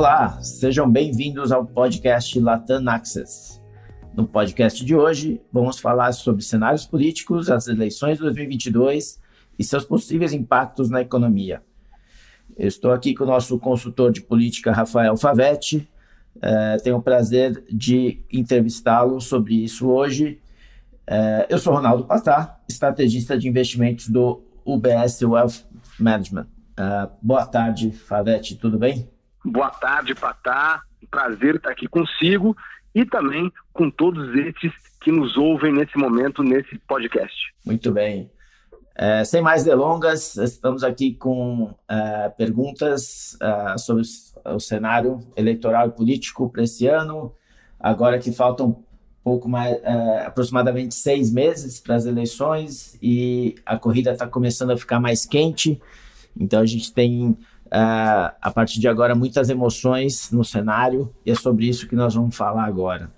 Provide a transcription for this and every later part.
Olá, sejam bem-vindos ao podcast Latam Access. No podcast de hoje, vamos falar sobre cenários políticos, as eleições de 2022 e seus possíveis impactos na economia. Eu estou aqui com o nosso consultor de política, Rafael Favetti. É, tenho o prazer de entrevistá-lo sobre isso hoje. É, eu sou Ronaldo Patá, estrategista de investimentos do UBS Wealth Management. É, boa tarde, Favetti, tudo bem? Boa tarde, Patá. Prazer estar aqui consigo e também com todos esses que nos ouvem nesse momento, nesse podcast. Muito bem. É, sem mais delongas, estamos aqui com é, perguntas é, sobre o cenário eleitoral e político para esse ano. Agora que faltam pouco mais, é, aproximadamente seis meses para as eleições e a corrida está começando a ficar mais quente. Então a gente tem uh, a partir de agora, muitas emoções no cenário e é sobre isso que nós vamos falar agora.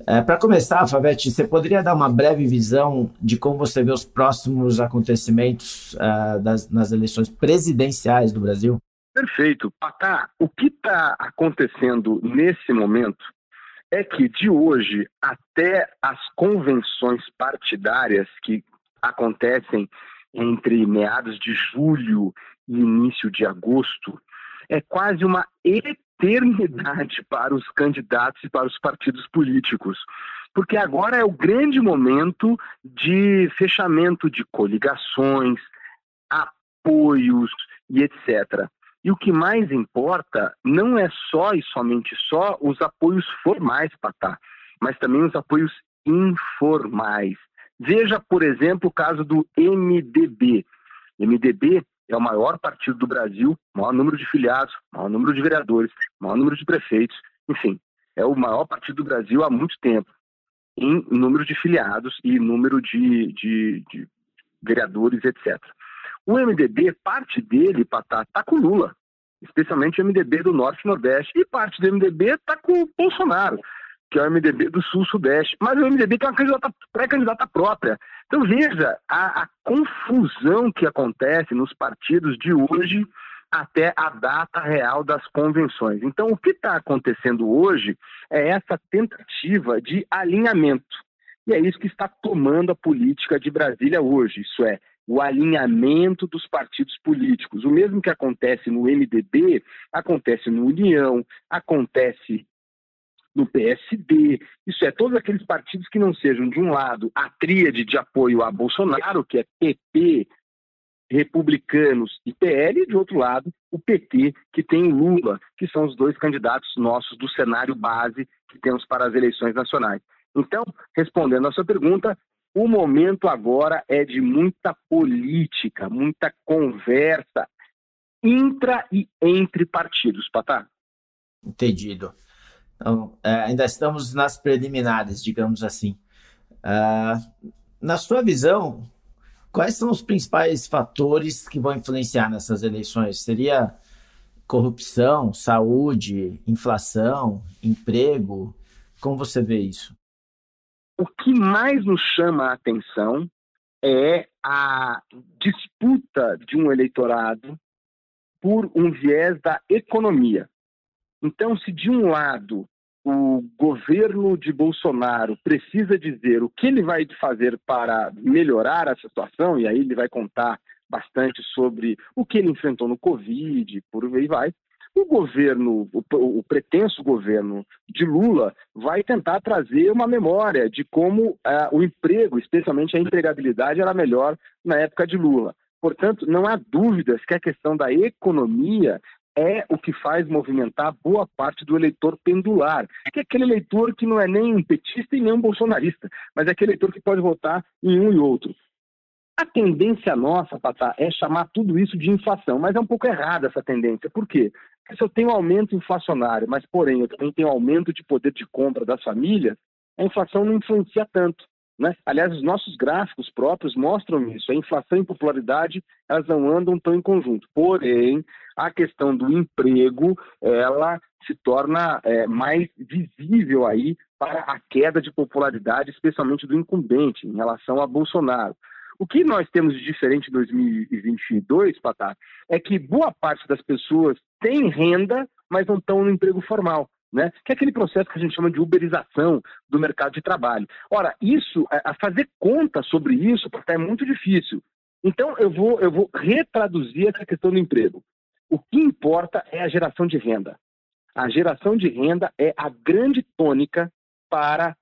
Uh, Para começar, Favete, você poderia dar uma breve visão de como você vê os próximos acontecimentos uh, das, nas eleições presidenciais do Brasil? Perfeito. Patá, o que está acontecendo nesse momento é que de hoje até as convenções partidárias que acontecem entre meados de julho e início de agosto, é quase uma eternidade para os candidatos e para os partidos políticos. Porque agora é o grande momento de fechamento de coligações, apoios e etc. E o que mais importa não é só e somente só os apoios formais, Patá, mas também os apoios informais. Veja, por exemplo, o caso do MDB. MDB é o maior partido do Brasil, maior número de filiados, maior número de vereadores, maior número de prefeitos, enfim, é o maior partido do Brasil há muito tempo, em número de filiados e número de, de, de vereadores, etc. O MDB, parte dele, está tá com Lula, especialmente o MDB do Norte e Nordeste, e parte do MDB está com o Bolsonaro que é o MDB do Sul-Sudeste. Mas o MDB tem uma pré-candidata própria. Então veja a, a, confusão que acontece nos partidos de hoje até a data real das convenções. Então o que está acontecendo hoje é essa tentativa de alinhamento. E é isso que está tomando a política de Brasília hoje. Isso é, o alinhamento dos partidos políticos. O mesmo que acontece no MDB, acontece no União, acontece no PSD, isso é, todos aqueles partidos que não sejam, de um lado, a tríade de apoio a Bolsonaro, que é PP, republicanos e PL, e de outro lado, o PT, que tem Lula, que são os dois candidatos nossos do cenário base que temos para as eleições nacionais. Então, respondendo à sua pergunta, o momento agora é de muita política, muita conversa intra e entre partidos, Patá. Entendido. Então, é, ainda estamos nas preliminares, digamos assim. Uh, na sua visão, quais são os principais fatores que vão influenciar nessas eleições? Seria corrupção, saúde, inflação, emprego? Como você vê isso? O que mais nos chama a atenção é a disputa de um eleitorado por um viés da economia. Então, se de um lado o governo de Bolsonaro precisa dizer o que ele vai fazer para melhorar a situação, e aí ele vai contar bastante sobre o que ele enfrentou no Covid, por aí vai. O governo, o, pretenso governo de Lula, vai tentar trazer uma memória de como uh, o emprego, especialmente a empregabilidade, era melhor na época de Lula. Portanto, não há dúvidas que a questão da economia é o que faz movimentar boa parte do eleitor pendular, que é aquele eleitor que não é nem um petista e nem um bolsonarista, mas é aquele eleitor que pode votar em um e outro. A tendência nossa, Patá, é chamar tudo isso de inflação, mas é um pouco errada essa tendência. Por quê? Porque se eu tenho aumento inflacionário, mas porém eu também tenho aumento de poder de compra das famílias, a inflação não influencia tanto. Né? Aliás, os nossos gráficos próprios mostram isso. A inflação e popularidade elas não andam tão em conjunto. Porém, a questão do emprego ela se torna é, mais visível aí para a queda de popularidade, especialmente do incumbente em relação a Bolsonaro. O que nós temos de diferente em 2022, Patá, é que boa parte das pessoas tem renda, mas não estão no emprego formal. Né? Que é aquele processo que a gente chama de uberização do mercado de trabalho. Ora, isso, é, a fazer conta sobre isso, é muito difícil. Então, eu vou, eu vou retraduzir essa questão do emprego. O que importa é a geração de renda. A geração de renda é a grande tônica para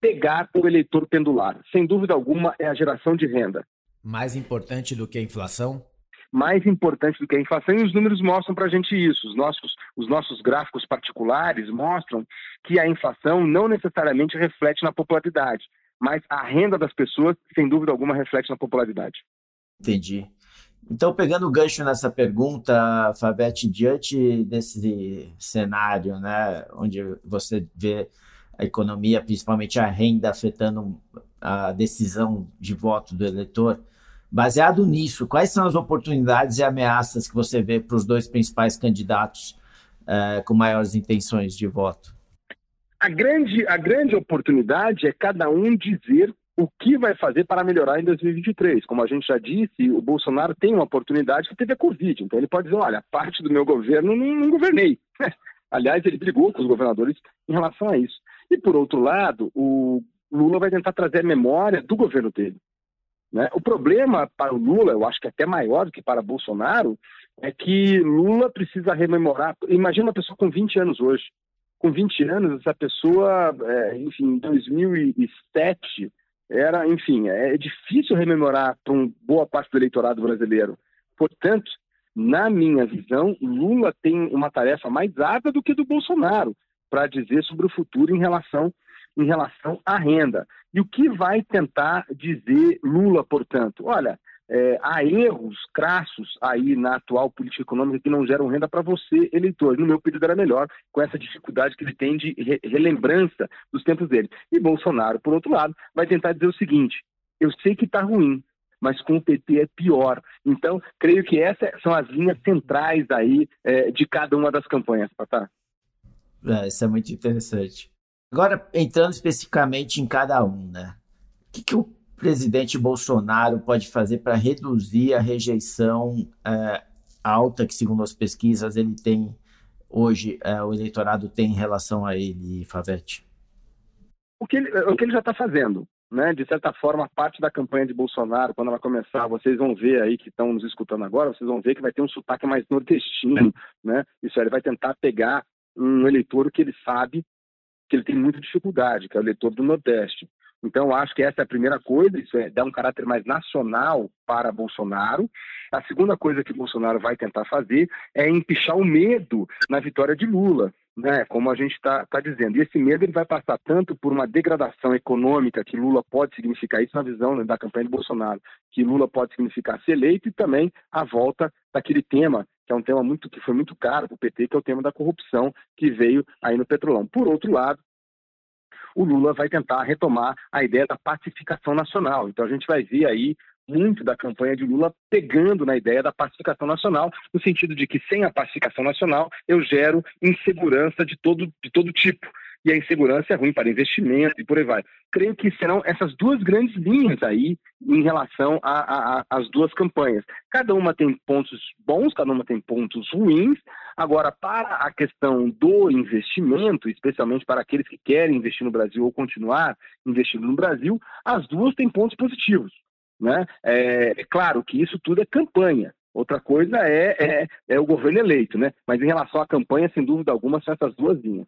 pegar o eleitor pendular. Sem dúvida alguma, é a geração de renda. Mais importante do que a inflação? Mais importante do que a inflação, e os números mostram para a gente isso. Os nossos, os nossos gráficos particulares mostram que a inflação não necessariamente reflete na popularidade, mas a renda das pessoas, sem dúvida alguma, reflete na popularidade. Entendi. Então, pegando o gancho nessa pergunta, Favete, diante desse cenário, né, onde você vê a economia, principalmente a renda, afetando a decisão de voto do eleitor, baseado nisso, quais são as oportunidades e ameaças que você vê para os dois principais candidatos uh, com maiores intenções de voto? A grande, a grande oportunidade é cada um dizer o que vai fazer para melhorar em 2023. Como a gente já disse, o Bolsonaro tem uma oportunidade que teve a Covid. Então ele pode dizer, olha, parte do meu governo não, não governei. Aliás, ele brigou com os governadores em relação a isso. E, por outro lado, o Lula vai tentar trazer a memória do governo dele. Né? O problema para o Lula, eu acho que é até maior do que para Bolsonaro, é que Lula precisa rememorar. Imagina uma pessoa com 20 anos hoje. Com 20 anos, essa pessoa, é, enfim, em 2007, era, enfim, é difícil rememorar para uma boa parte do eleitorado brasileiro. Portanto, na minha visão, Lula tem uma tarefa mais árdua do que do Bolsonaro para dizer sobre o futuro em relação em relação à renda. E o que vai tentar dizer Lula, portanto? Olha, é, há erros crassos aí na atual política econômica que não geram renda para você, eleitor. No meu período era melhor, com essa dificuldade que ele tem de re relembrança dos tempos dele. E Bolsonaro, por outro lado, vai tentar dizer o seguinte: eu sei que está ruim, mas com o PT é pior. Então, creio que essas são as linhas centrais aí é, de cada uma das campanhas, Patá. É, isso é muito interessante. Agora, entrando especificamente em cada um, né? O que, que o presidente Bolsonaro pode fazer para reduzir a rejeição é, alta que, segundo as pesquisas, ele tem hoje, é, o eleitorado tem em relação a ele, Favete? O que ele, o que ele já está fazendo, né? De certa forma, parte da campanha de Bolsonaro, quando ela começar, vocês vão ver aí que estão nos escutando agora, vocês vão ver que vai ter um sotaque mais nordestino, né? Isso ele vai tentar pegar um eleitor que ele sabe que ele tem muita dificuldade, que é o eleitor do Nordeste. Então, acho que essa é a primeira coisa, isso é dar um caráter mais nacional para Bolsonaro. A segunda coisa que Bolsonaro vai tentar fazer é empichar o medo na vitória de Lula, né? como a gente está tá dizendo. E esse medo ele vai passar tanto por uma degradação econômica, que Lula pode significar, isso na visão né, da campanha de Bolsonaro, que Lula pode significar ser eleito, e também a volta daquele tema, que é um tema muito que foi muito caro para o PT, que é o tema da corrupção que veio aí no Petrolão. Por outro lado, o Lula vai tentar retomar a ideia da pacificação nacional. Então a gente vai ver aí muito da campanha de Lula pegando na ideia da pacificação nacional, no sentido de que sem a pacificação nacional eu gero insegurança de todo, de todo tipo e a insegurança é ruim para investimento e por aí vai. Creio que serão essas duas grandes linhas aí em relação às duas campanhas. Cada uma tem pontos bons, cada uma tem pontos ruins. Agora, para a questão do investimento, especialmente para aqueles que querem investir no Brasil ou continuar investindo no Brasil, as duas têm pontos positivos. Né? É, é claro que isso tudo é campanha. Outra coisa é, é, é, o governo eleito, né? Mas em relação à campanha, sem dúvida alguma, são essas duas linhas.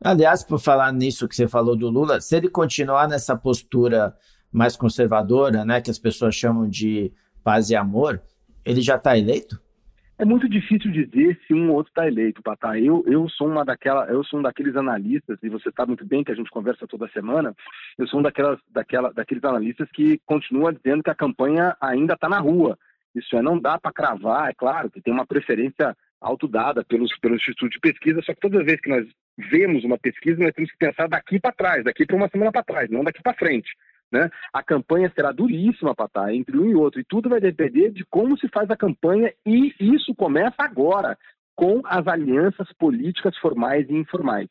Aliás, por falar nisso que você falou do Lula, se ele continuar nessa postura mais conservadora, né, que as pessoas chamam de paz e amor, ele já está eleito? É muito difícil dizer se um ou outro está eleito, Patá. Eu, eu sou uma daquela, eu sou um daqueles analistas, e você sabe muito bem que a gente conversa toda semana, eu sou um daquelas, daquela, daqueles analistas que continua dizendo que a campanha ainda está na rua. Isso é, não dá para cravar, é claro que tem uma preferência autodada pelos, pelo Instituto de Pesquisa, só que toda vez que nós vemos uma pesquisa, nós temos que pensar daqui para trás, daqui para uma semana para trás, não daqui para frente. Né? A campanha será duríssima, Patá, entre um e outro, e tudo vai depender de como se faz a campanha, e isso começa agora, com as alianças políticas formais e informais.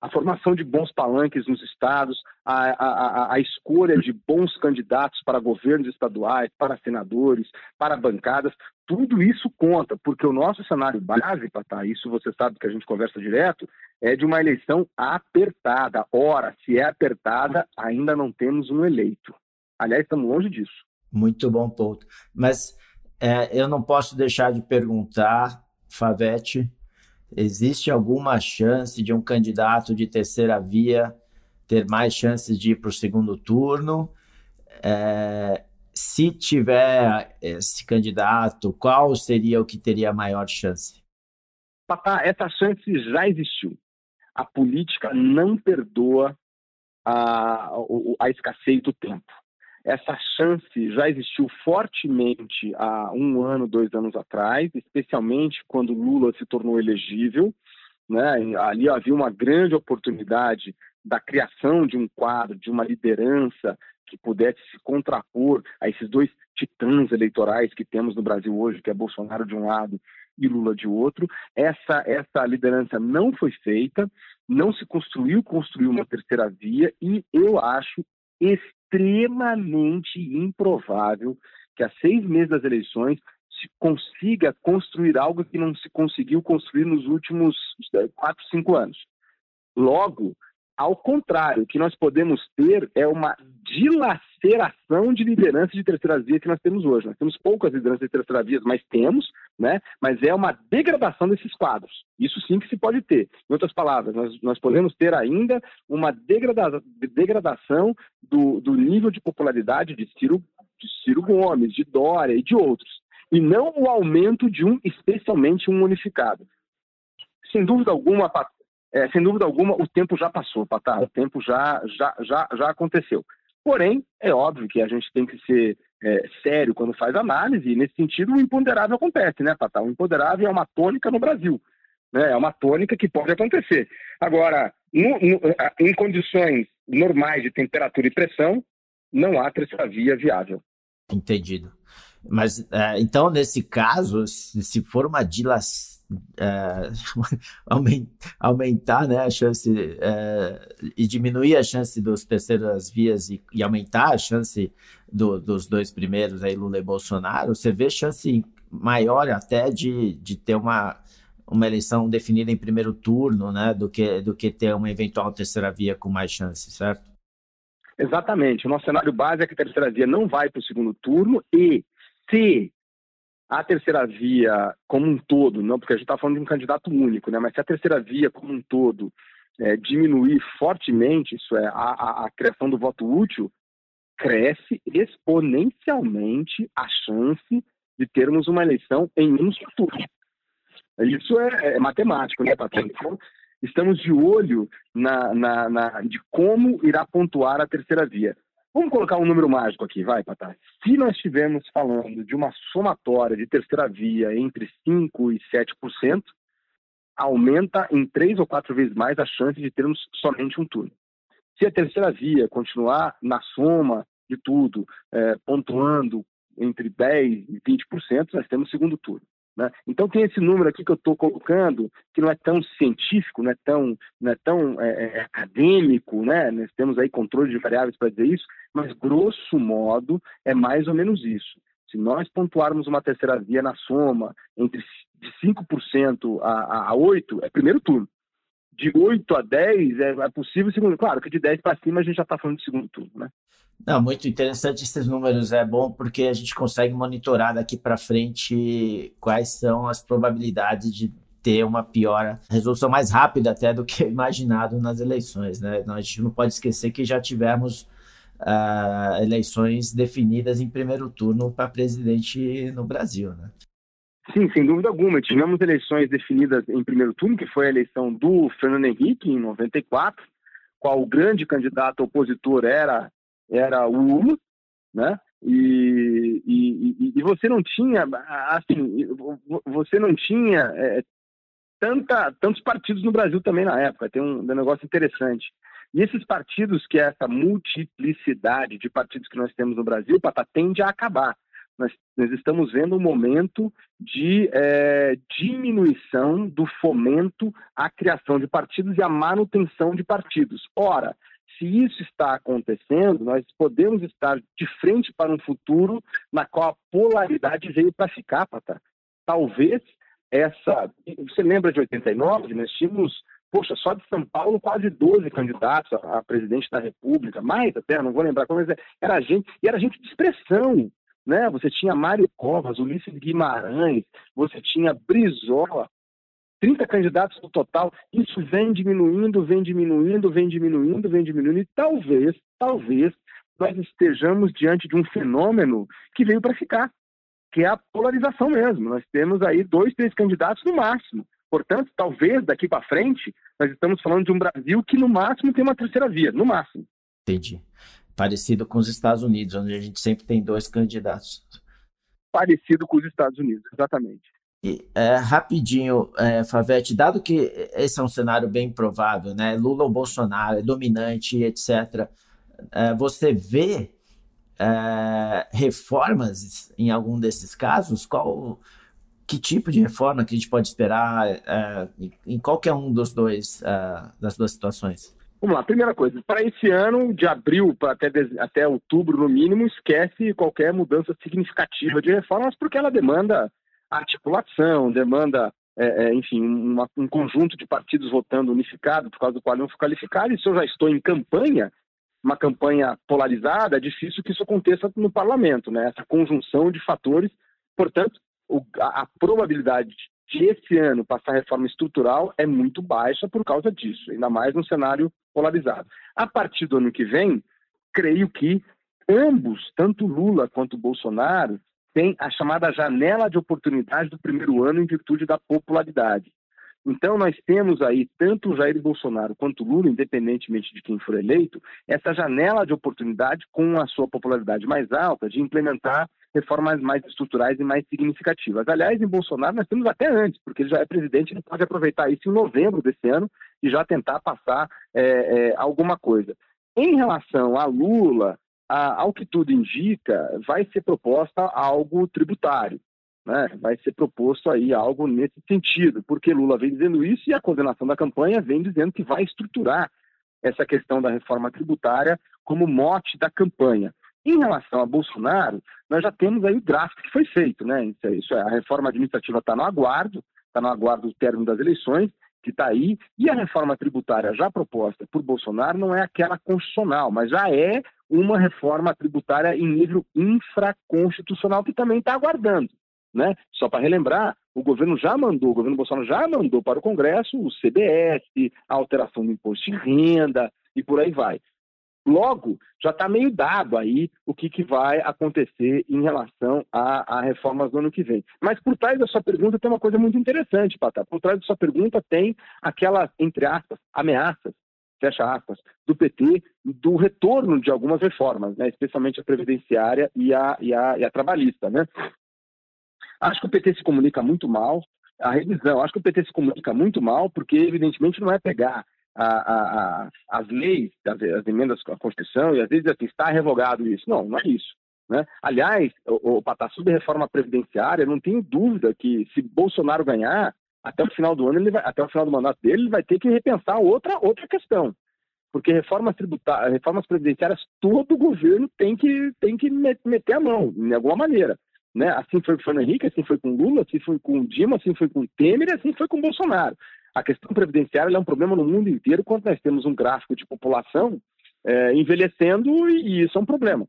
A formação de bons palanques nos estados, a, a, a, escolha de bons candidatos para governos estaduais, para senadores, para bancadas, tudo isso conta, porque o nosso cenário base, Patá, isso você sabe que a gente conversa direto, é de uma eleição apertada. Ora, se é apertada, ainda não temos um eleito. Aliás, estamos longe disso. Muito bom ponto. Mas é, eu não posso deixar de perguntar, Favete, existe alguma chance de um candidato de terceira via ter mais chances de ir para o segundo turno? É, se tiver esse candidato, qual seria o que teria maior chance? Papá, essa chance já existiu. A política não perdoa a, a escassez do tempo. Essa chance já existiu fortemente há um ano, dois anos atrás, especialmente quando Lula se tornou elegível. Né? Ali havia uma grande oportunidade da criação de um quadro, de uma liderança que pudesse se contrapor a esses dois titãs eleitorais que temos no Brasil hoje, que é Bolsonaro de um lado e Lula de outro. Essa, essa liderança não foi feita, não se construiu, construiu uma terceira via e eu acho extremamente improvável que a seis meses das eleições se consiga construir algo que não se conseguiu construir nos últimos quatro, cinco anos. Logo, ao contrário, o que nós podemos ter é uma dilaceração de liderança de terceira via que nós temos hoje. Nós temos poucas lideranças de terceira via, mas temos, né? mas é uma degradação desses quadros. Isso sim que se pode ter. Em outras palavras, nós, nós podemos ter ainda uma degrada, degradação do, do nível de popularidade de Ciro, de Ciro Gomes, de Dória e de outros. E não o aumento de um, especialmente um unificado. Sem dúvida alguma, é, sem dúvida alguma, o tempo já passou, Patá, o tempo já, já, já, já aconteceu. Porém, é óbvio que a gente tem que ser é, sério quando faz análise, e nesse sentido o imponderável acontece, né, Patá? O imponderável é uma tônica no Brasil, né? é uma tônica que pode acontecer. Agora, no, no, em condições normais de temperatura e pressão, não há terceira via viável. Entendido. Mas, é, então, nesse caso, se for uma dilação é, aumentar né, a chance é, e diminuir a chance dos terceiras vias e, e aumentar a chance do, dos dois primeiros, aí, Lula e Bolsonaro, você vê chance maior até de, de ter uma, uma eleição definida em primeiro turno, né, do que, do que ter uma eventual terceira via com mais chance, certo? Exatamente. O nosso cenário base é que a terceira via não vai para o segundo turno e se a terceira via como um todo, não porque a gente está falando de um candidato único, né, mas se a terceira via como um todo é, diminuir fortemente, isso é, a, a, a, criação do voto útil, cresce exponencialmente a chance de termos uma eleição em um turno. Isso é, é matemático, né, Patrícia? Então, estamos de olho na, na, na, de como irá pontuar a terceira via. Vamos colocar um número mágico aqui, vai, Patá. Se nós estivermos falando de uma somatória de terceira via entre 5% e 7%, aumenta em três ou quatro vezes mais a chance de termos somente um turno. Se a terceira via continuar na soma de tudo, é, pontuando entre 10% e 20%, nós temos segundo turno. Né? Então tem esse número aqui que eu estou colocando, que não é tão científico, não é tão, não é tão é, é, acadêmico, né? nós temos aí controle de variáveis para dizer isso, mas grosso modo é mais ou menos isso. Se nós pontuarmos uma terceira via na soma entre de 5% a, a 8%, é primeiro turno. De 8 a 10 é, é possível segundo. Claro que de 10 para cima a gente já está falando de segundo turno, né? Não, muito interessante esses números, é bom porque a gente consegue monitorar daqui para frente quais são as probabilidades de ter uma pior resolução mais rápida até do que imaginado nas eleições, né? A gente não pode esquecer que já tivemos uh, eleições definidas em primeiro turno para presidente no Brasil, né? Sim, sem dúvida alguma. Tivemos eleições definidas em primeiro turno, que foi a eleição do Fernando Henrique em 94, qual o grande candidato opositor era era o Lula, né? E, e, e, você não tinha, assim, você não tinha é, tanta, tantos partidos no Brasil também na época. Tem um, um negócio interessante. E esses partidos, que é essa multiplicidade de partidos que nós temos no Brasil, Pata, tende a acabar. Nós, nós estamos vendo um momento de é, diminuição do fomento à criação de partidos e à manutenção de partidos. Ora, se isso está acontecendo, nós podemos estar de frente para um futuro na qual a polaridade veio para ficar, Pata. Talvez essa. Você lembra de 89? Nós tínhamos, poxa, só de São Paulo, quase 12 candidatos a, presidente da República, mais até, não vou lembrar como, mas era gente, e era gente de expressão. Né? Você tinha Mário Covas, Ulisses Guimarães, você tinha Brizola, 30 candidatos no total, isso vem diminuindo, vem diminuindo, vem diminuindo, vem diminuindo, e talvez, talvez, nós estejamos diante de um fenômeno que veio para ficar, que é a polarização mesmo. Nós temos aí dois, três candidatos no máximo. Portanto, talvez daqui para frente, nós estamos falando de um Brasil que no máximo tem uma terceira via, no máximo. Entendi. Parecido com os Estados Unidos, onde a gente sempre tem dois candidatos. Parecido com os Estados Unidos, exatamente. E, é, rapidinho, é, Favete, dado que esse é um cenário bem provável, né? Lula ou Bolsonaro é dominante, etc. É, você vê é, reformas em algum desses casos? Qual que tipo de reforma que a gente pode esperar é, em qualquer um dos dois das duas situações? Vamos lá, primeira coisa, para esse ano, de abril para até, até outubro no mínimo, esquece qualquer mudança significativa de reformas, porque ela demanda articulação, demanda, é, é, enfim, uma, um conjunto de partidos votando unificado, por causa do qual não fui qualificado, e se eu já estou em campanha, uma campanha polarizada, é difícil que isso aconteça no parlamento, né? Essa conjunção de fatores, portanto, o, a, a probabilidade de esse ano passar reforma estrutural é muito baixa por causa disso, ainda mais no cenário polarizado. A partir do ano que vem, creio que ambos, tanto Lula quanto Bolsonaro, tem a chamada janela de oportunidade do primeiro ano em virtude da popularidade. Então, nós temos aí, tanto Jair Bolsonaro quanto Lula, independentemente de quem for eleito, essa janela de oportunidade com a sua popularidade mais alta de implementar reformas mais estruturais e mais significativas. Aliás, em Bolsonaro nós temos até antes, porque ele já é presidente, ele pode aproveitar isso em novembro desse ano e já tentar passar é, é, alguma coisa. Em relação a Lula, ao que tudo indica, vai ser proposta algo tributário. Né? Vai ser proposto aí algo nesse sentido, porque Lula vem dizendo isso e a coordenação da campanha vem dizendo que vai estruturar essa questão da reforma tributária como mote da campanha. Em relação a Bolsonaro, nós já temos aí o draft que foi feito, né? Isso é, isso é a reforma administrativa está no aguardo, está no aguardo do término das eleições, que está aí, e a reforma tributária já proposta por Bolsonaro não é aquela constitucional, mas já é uma reforma tributária em nível infraconstitucional que também está aguardando. Né? Só para relembrar, o governo já mandou, o governo Bolsonaro já mandou para o Congresso o CBS, a alteração do imposto de renda e por aí vai. Logo, já está meio dado aí o que, que vai acontecer em relação a, a, reformas do ano que vem. Mas por trás da sua pergunta tem uma coisa muito interessante, Patá. Por trás da sua pergunta tem aquelas, entre aspas, ameaças, fecha aspas, do PT do retorno de algumas reformas, né? especialmente a previdenciária e a, e a, e a trabalhista. Né? Acho que o PT se comunica muito mal, a revisão, acho que o PT se comunica muito mal, porque evidentemente não é pegar a, a, as leis, as, as, emendas à Constituição, e às vezes assim, está revogado isso. Não, não é isso. Né? Aliás, o, o Patá sobre reforma previdenciária, não tenho dúvida que se Bolsonaro ganhar, até o final do ano, ele vai, até o final do mandato dele, ele vai ter que repensar outra, outra questão. Porque reformas tributárias, reformas previdenciárias, todo governo tem que, tem que meter a mão, de alguma maneira. Né? Assim foi com o Fernando Henrique, assim foi com Lula, assim foi com Dilma, assim foi com Temer, assim foi com Bolsonaro. A questão previdenciária é um problema no mundo inteiro quando nós temos um gráfico de população é, envelhecendo e isso é um problema.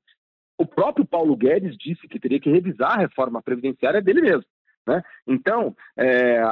O próprio Paulo Guedes disse que teria que revisar a reforma previdenciária dele mesmo. Né? Então, é,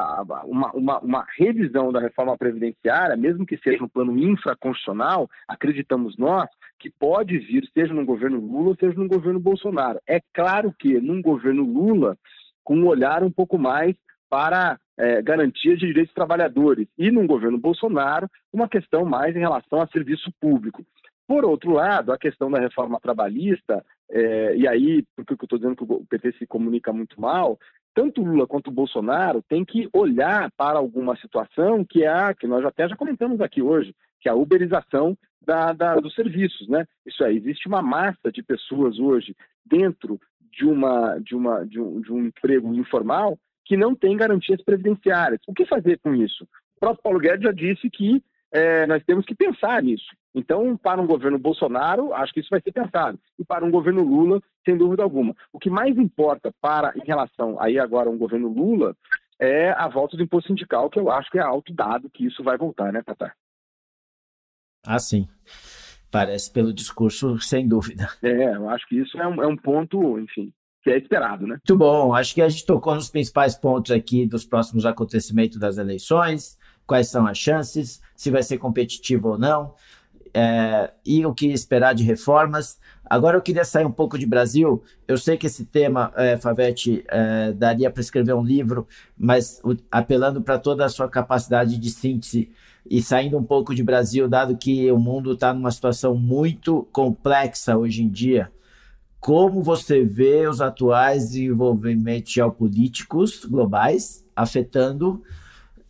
uma, uma, uma, revisão da reforma previdenciária, mesmo que seja no plano infraconstitucional, acreditamos nós que pode vir, seja no governo Lula, seja no governo Bolsonaro. É claro que num governo Lula, com um olhar um pouco mais para é, garantia de direitos trabalhadores, e num governo Bolsonaro, uma questão mais em relação a serviço público. Por outro lado, a questão da reforma trabalhista, é, e aí, porque eu estou dizendo que o PT se comunica muito mal, tanto Lula quanto Bolsonaro têm que olhar para alguma situação que é a que nós até já comentamos aqui hoje, que é a uberização da, da, dos serviços, né? Isso aí, existe uma massa de pessoas hoje dentro de, uma, de, uma, de, um, de um emprego informal que não tem garantias previdenciárias. O que fazer com isso? O próprio Paulo Guedes já disse que é, nós temos que pensar nisso. Então, para um governo Bolsonaro, acho que isso vai ser pensado. E para um governo Lula, sem dúvida alguma. O que mais importa para, em relação aí agora um governo Lula, é a volta do imposto sindical, que eu acho que é alto dado que isso vai voltar, né, Tatar? Ah, sim. Parece pelo discurso, sem dúvida. É, eu acho que isso é um, é um ponto, enfim, que é esperado, né? Muito bom. Acho que a gente tocou nos principais pontos aqui dos próximos acontecimentos das eleições, quais são as chances, se vai ser competitivo ou não, é, e o que esperar de reformas. Agora eu queria sair um pouco de Brasil. Eu sei que esse tema, é, Favete, é, daria para escrever um livro, mas o, apelando para toda a sua capacidade de síntese e saindo um pouco de Brasil, dado que o mundo está numa situação muito complexa hoje em dia. Como você vê os atuais desenvolvimentos geopolíticos globais afetando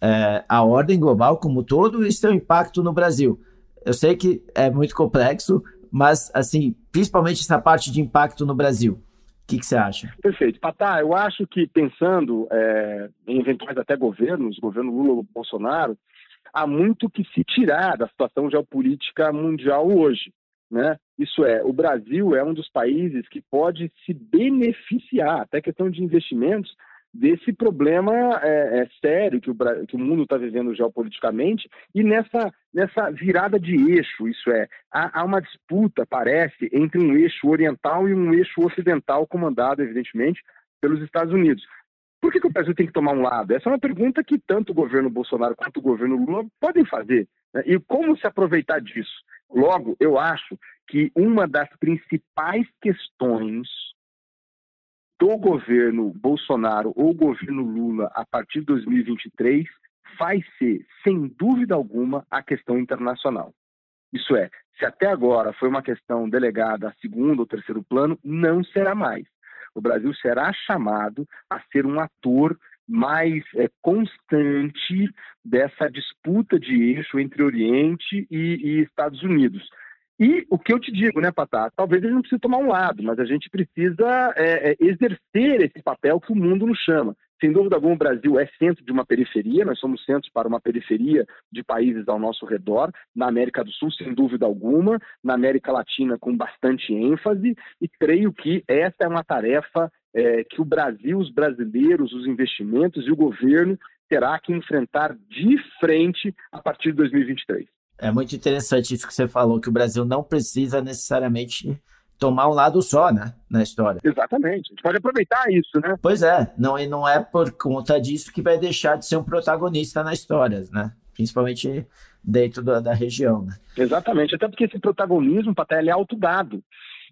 é, a ordem global como todo e seu impacto no Brasil? Eu sei que é muito complexo, mas assim, principalmente essa parte de impacto no Brasil. O que, você acha? Perfeito. Patá, eu acho que pensando é, em eventuais até governos, governo Lula Bolsonaro, há muito que se tirar da situação geopolítica mundial hoje. Né? Isso é, o Brasil é um dos países que pode se beneficiar, até questão de investimentos, desse problema é, é sério que o, que o mundo está vivendo geopoliticamente e nessa, nessa virada de eixo, isso é, há, há, uma disputa, parece, entre um eixo oriental e um eixo ocidental comandado, evidentemente, pelos Estados Unidos. Por que, que o Brasil tem que tomar um lado? Essa é uma pergunta que tanto o governo Bolsonaro quanto o governo Lula podem fazer. Né? E como se aproveitar disso? Logo, eu acho que uma das principais questões do governo Bolsonaro ou governo Lula a partir de 2023 vai ser, sem dúvida alguma, a questão internacional. Isso é, se até agora foi uma questão delegada a segundo ou terceiro plano, não será mais. O Brasil será chamado a ser um ator mais é, constante dessa disputa de eixo entre Oriente e, e Estados Unidos. E o que eu te digo, né, Patá? Talvez a gente não precise tomar um lado, mas a gente precisa é, é, exercer esse papel que o mundo nos chama. Sem dúvida alguma, o Brasil é centro de uma periferia, nós somos centros para uma periferia de países ao nosso redor, na América do Sul, sem dúvida alguma, na América Latina, com bastante ênfase, e creio que essa é uma tarefa é, que o Brasil, os brasileiros, os investimentos e o governo terá que enfrentar de frente a partir de 2023. É muito interessante isso que você falou, que o Brasil não precisa necessariamente tomar um lado só, né, na história. Exatamente. A gente pode aproveitar isso, né? Pois é, não, e não é por conta disso que vai deixar de ser um protagonista na história, né? Principalmente dentro da, da região, né? Exatamente, até porque esse protagonismo, Paté, é autodado.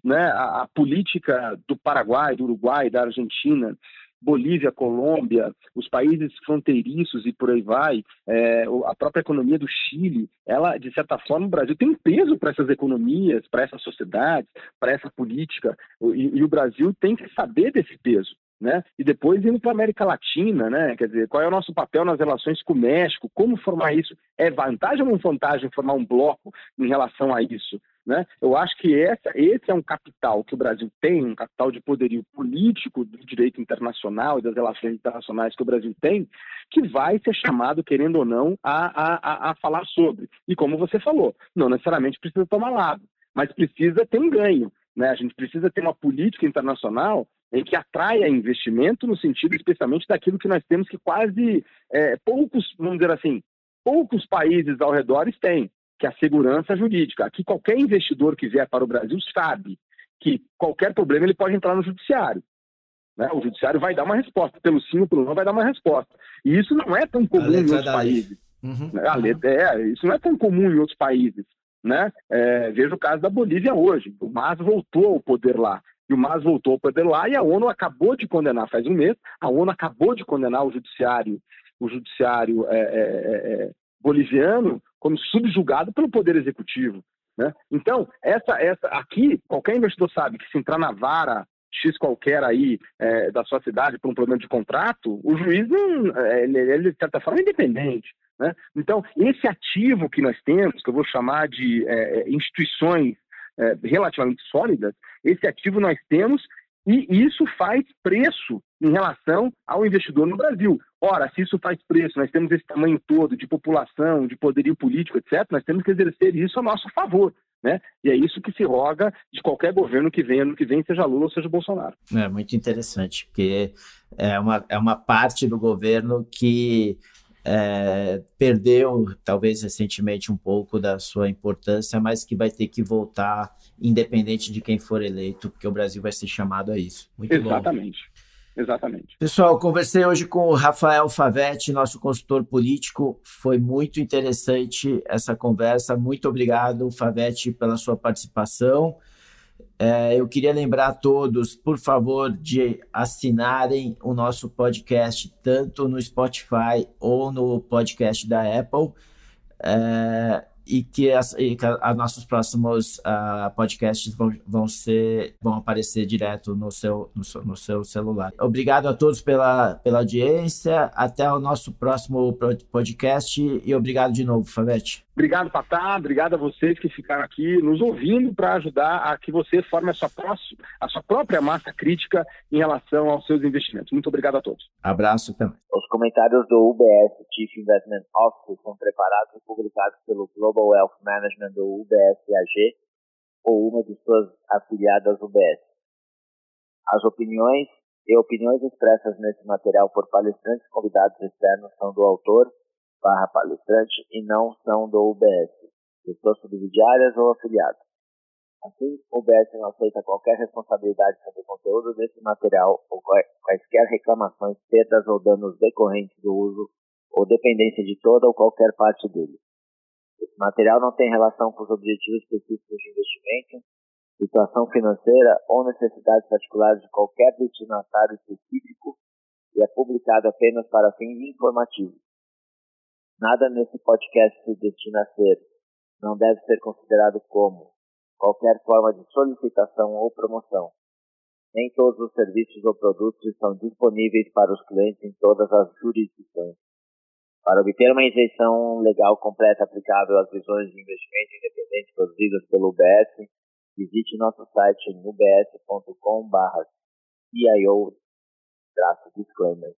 Né? A, a política do Paraguai, do Uruguai, da Argentina, Bolívia, Colômbia, os países fronteiriços e por aí vai, é, a própria economia do Chile, ela, de certa forma, o Brasil tem um peso para essas economias, para essas sociedades, para essa política, e, e o Brasil tem que saber desse peso. Né? E depois indo para a América Latina, né? Quer dizer, qual é o nosso papel nas relações com o México? Como formar isso? É vantagem ou não vantagem formar um bloco em relação a isso? Né? Eu acho que essa, esse é um capital que o Brasil tem, um capital de poderio político do direito internacional e das relações internacionais que o Brasil tem, que vai ser chamado, querendo ou não, a, a, a falar sobre. E como você falou, não necessariamente precisa tomar lado, mas precisa ter um ganho. Né? A gente precisa ter uma política internacional em que atraia investimento no sentido especialmente daquilo que nós temos que quase é, poucos, vamos dizer assim, poucos países ao redor têm, que é a segurança jurídica. Aqui qualquer investidor que vier para o Brasil sabe que qualquer problema ele pode entrar no judiciário. Né? O judiciário vai dar uma resposta, pelo sim ou pelo não vai dar uma resposta. E isso não é tão comum em outros países. Uhum. Né? A letra, é, isso não é tão comum em outros países. Né? É, veja o caso da Bolívia hoje. O MAS voltou ao poder lá. E o MAS voltou ao poder lá e a ONU acabou de condenar, faz um mês, a ONU acabou de condenar o judiciário, o judiciário é, é, é, é boliviano como subjugado pelo poder executivo. Né? Então, essa, essa, aqui, qualquer investidor sabe que se entrar na vara X qualquer aí é, da sua cidade por um problema de contrato, o juiz não, é, ele, ele, de certa forma, é independente. Né? Então, esse ativo que nós temos, que eu vou chamar de é, é instituições é, relativamente sólidas, esse ativo nós temos E isso faz preço em relação ao investidor no Brasil. Ora, se isso faz preço, nós temos esse tamanho todo de população, de poderio político, etc., nós temos que exercer isso a nosso favor. Né? E é isso que se roga de qualquer governo que venha no que vem, seja Lula ou seja Bolsonaro. É muito interessante, porque é uma, é uma parte do governo que é, perdeu, talvez recentemente, um pouco da sua importância, mas que vai ter que voltar, independente de quem for eleito, porque o Brasil vai ser chamado a isso. Muito Exatamente. Bom. Exatamente. Pessoal, conversei hoje com o Rafael Favetti, nosso consultor político. Foi muito interessante essa conversa. Muito obrigado, Favetti, pela sua participação. É, eu queria lembrar a todos, por favor, de assinarem o nosso podcast, tanto no Spotify ou no podcast da Apple. É, e que, as, e que a, a nossos próximos uh, podcasts vão, vão, ser, vão aparecer direto no seu, no seu, no, seu, celular. Obrigado a todos pela, pela audiência. Até o nosso próximo podcast e obrigado de novo, Favete. Obrigado, Patá. Obrigado a vocês que ficaram aqui nos ouvindo para ajudar a que você forme a sua, próxima, a sua própria massa crítica em relação aos seus investimentos. Muito obrigado a todos. Abraço também. Os comentários do UBS Chief Investment Officer são preparados e publicados pelo Global Wealth Management do UBS AG ou uma de suas afiliadas UBS. As opiniões e opiniões expressas nesse material por palestrantes convidados externos são do autor barra palestrante e não são do UBS, pessoas subsidiárias ou afiliados. Assim, o UBS não aceita qualquer responsabilidade sobre o conteúdo desse material ou quaisquer reclamações, perdas ou danos decorrentes do uso ou dependência de toda ou qualquer parte dele. Esse material não tem relação com os objetivos específicos de investimento, situação financeira ou necessidades particulares de qualquer destinatário específico e é publicado apenas para fins informativos. Nada nesse podcast se destina a ser, não deve ser considerado como qualquer forma de solicitação ou promoção. Nem todos os serviços ou produtos estão disponíveis para os clientes em todas as jurisdições. Para obter uma isenção legal completa aplicável às visões de investimento independente produzidas pelo UBS, visite nosso site em ubs.com.br CIO-disclaimer.